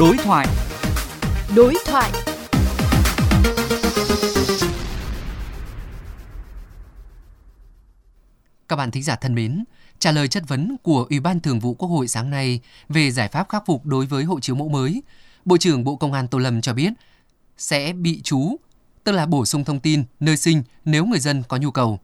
Đối thoại. Đối thoại. Các bạn thính giả thân mến, trả lời chất vấn của Ủy ban Thường vụ Quốc hội sáng nay về giải pháp khắc phục đối với hộ chiếu mẫu mới, Bộ trưởng Bộ Công an Tô Lâm cho biết sẽ bị chú, tức là bổ sung thông tin nơi sinh nếu người dân có nhu cầu.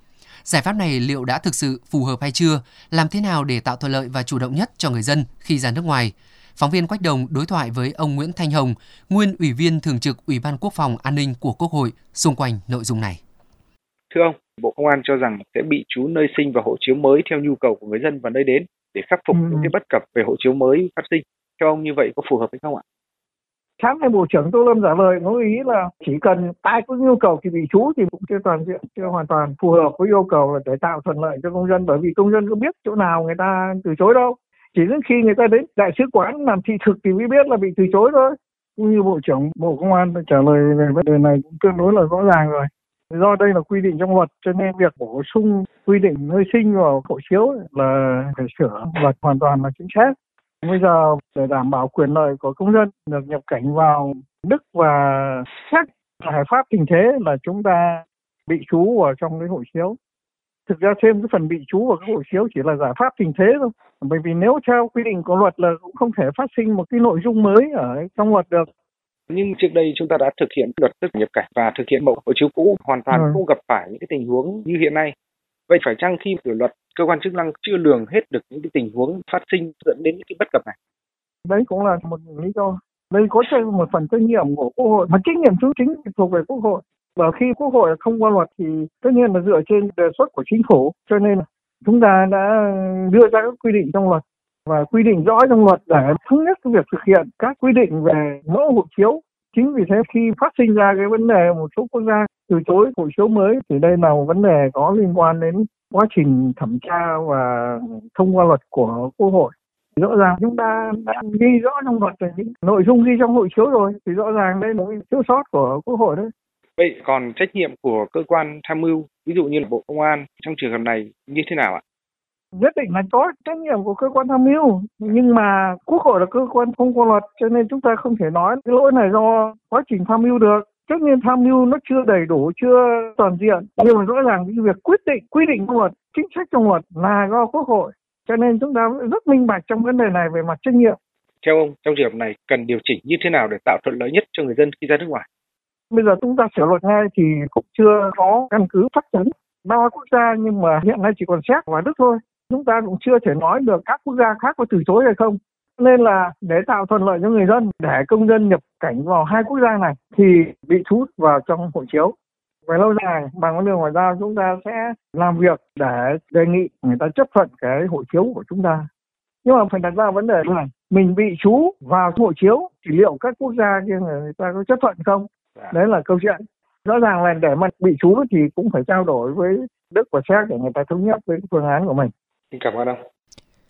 Giải pháp này liệu đã thực sự phù hợp hay chưa? Làm thế nào để tạo thuận lợi và chủ động nhất cho người dân khi ra nước ngoài? Phóng viên Quách Đồng đối thoại với ông Nguyễn Thanh Hồng, nguyên Ủy viên Thường trực Ủy ban Quốc phòng An ninh của Quốc hội xung quanh nội dung này. Thưa ông, Bộ Công an cho rằng sẽ bị trú nơi sinh và hộ chiếu mới theo nhu cầu của người dân và nơi đến để khắc phục ừ. những cái bất cập về hộ chiếu mới phát sinh. Theo ông như vậy có phù hợp hay không ạ? sáng nay bộ trưởng tô lâm trả lời có ý là chỉ cần ai có nhu cầu thì bị trú thì cũng chưa toàn diện chưa hoàn toàn phù hợp với yêu cầu là để tạo thuận lợi cho công dân bởi vì công dân có biết chỗ nào người ta từ chối đâu chỉ đến khi người ta đến, đại sứ quán làm thị thực thì mới biết là bị từ chối thôi. Cũng như bộ trưởng bộ công an trả lời về vấn đề này cũng tương đối là rõ ràng rồi. Do đây là quy định trong luật, cho nên việc bổ sung quy định nơi sinh vào hộ chiếu là phải sửa luật hoàn toàn là chính xác. Bây giờ để đảm bảo quyền lợi của công dân được nhập cảnh vào Đức và xác giải pháp tình thế là chúng ta bị trú vào trong cái hộ chiếu thực ra thêm cái phần bị trú vào cái hộ chiếu chỉ là giải pháp tình thế thôi. Bởi vì nếu theo quy định của luật là cũng không thể phát sinh một cái nội dung mới ở trong luật được. Nhưng trước đây chúng ta đã thực hiện luật xuất nhập cảnh và thực hiện mẫu hộ chiếu cũ hoàn toàn ừ. không gặp phải những cái tình huống như hiện nay. Vậy phải chăng khi sửa luật cơ quan chức năng chưa lường hết được những cái tình huống phát sinh dẫn đến những cái bất cập này? Đấy cũng là một lý do. Đây có một phần trách nhiệm của quốc hội mà trách nhiệm thứ chính thuộc về quốc hội và khi quốc hội không qua luật thì tất nhiên là dựa trên đề xuất của chính phủ, cho nên chúng ta đã đưa ra các quy định trong luật. Và quy định rõ trong luật để thống nhất việc thực hiện các quy định về mẫu hộ chiếu. Chính vì thế khi phát sinh ra cái vấn đề một số quốc gia từ chối hộ chiếu mới thì đây là một vấn đề có liên quan đến quá trình thẩm tra và thông qua luật của quốc hội. Rõ ràng chúng ta đã ghi rõ trong luật về những nội dung ghi trong hộ chiếu rồi, thì rõ ràng đây là một thiếu sót của quốc hội đấy vậy còn trách nhiệm của cơ quan tham mưu ví dụ như là bộ công an trong trường hợp này như thế nào ạ? Nhất định là có trách nhiệm của cơ quan tham mưu nhưng mà quốc hội là cơ quan thông qua luật cho nên chúng ta không thể nói cái lỗi này do quá trình tham mưu được. Tất nhiên tham mưu nó chưa đầy đủ chưa toàn diện. Nhưng mà rõ ràng cái việc quyết định quy định trong luật chính sách trong luật là do quốc hội. Cho nên chúng ta rất minh bạch trong vấn đề này về mặt trách nhiệm. Theo ông trong trường hợp này cần điều chỉnh như thế nào để tạo thuận lợi nhất cho người dân khi ra nước ngoài bây giờ chúng ta sửa luật ngay thì cũng chưa có căn cứ chắc chắn. Ba quốc gia nhưng mà hiện nay chỉ còn séc và đức thôi. Chúng ta cũng chưa thể nói được các quốc gia khác có từ chối hay không. Nên là để tạo thuận lợi cho người dân, để công dân nhập cảnh vào hai quốc gia này thì bị thu hút vào trong hộ chiếu. Về lâu dài, bằng con đường ngoại giao, chúng ta sẽ làm việc để đề nghị người ta chấp thuận cái hộ chiếu của chúng ta. Nhưng mà phải đặt ra vấn đề là mình bị trú vào hộ chiếu thì liệu các quốc gia kia người ta có chấp thuận không đấy là câu chuyện. Rõ ràng là để mà bị trú thì cũng phải trao đổi với đức và séc để người ta thống nhất với phương án của mình. Xin cảm ơn ông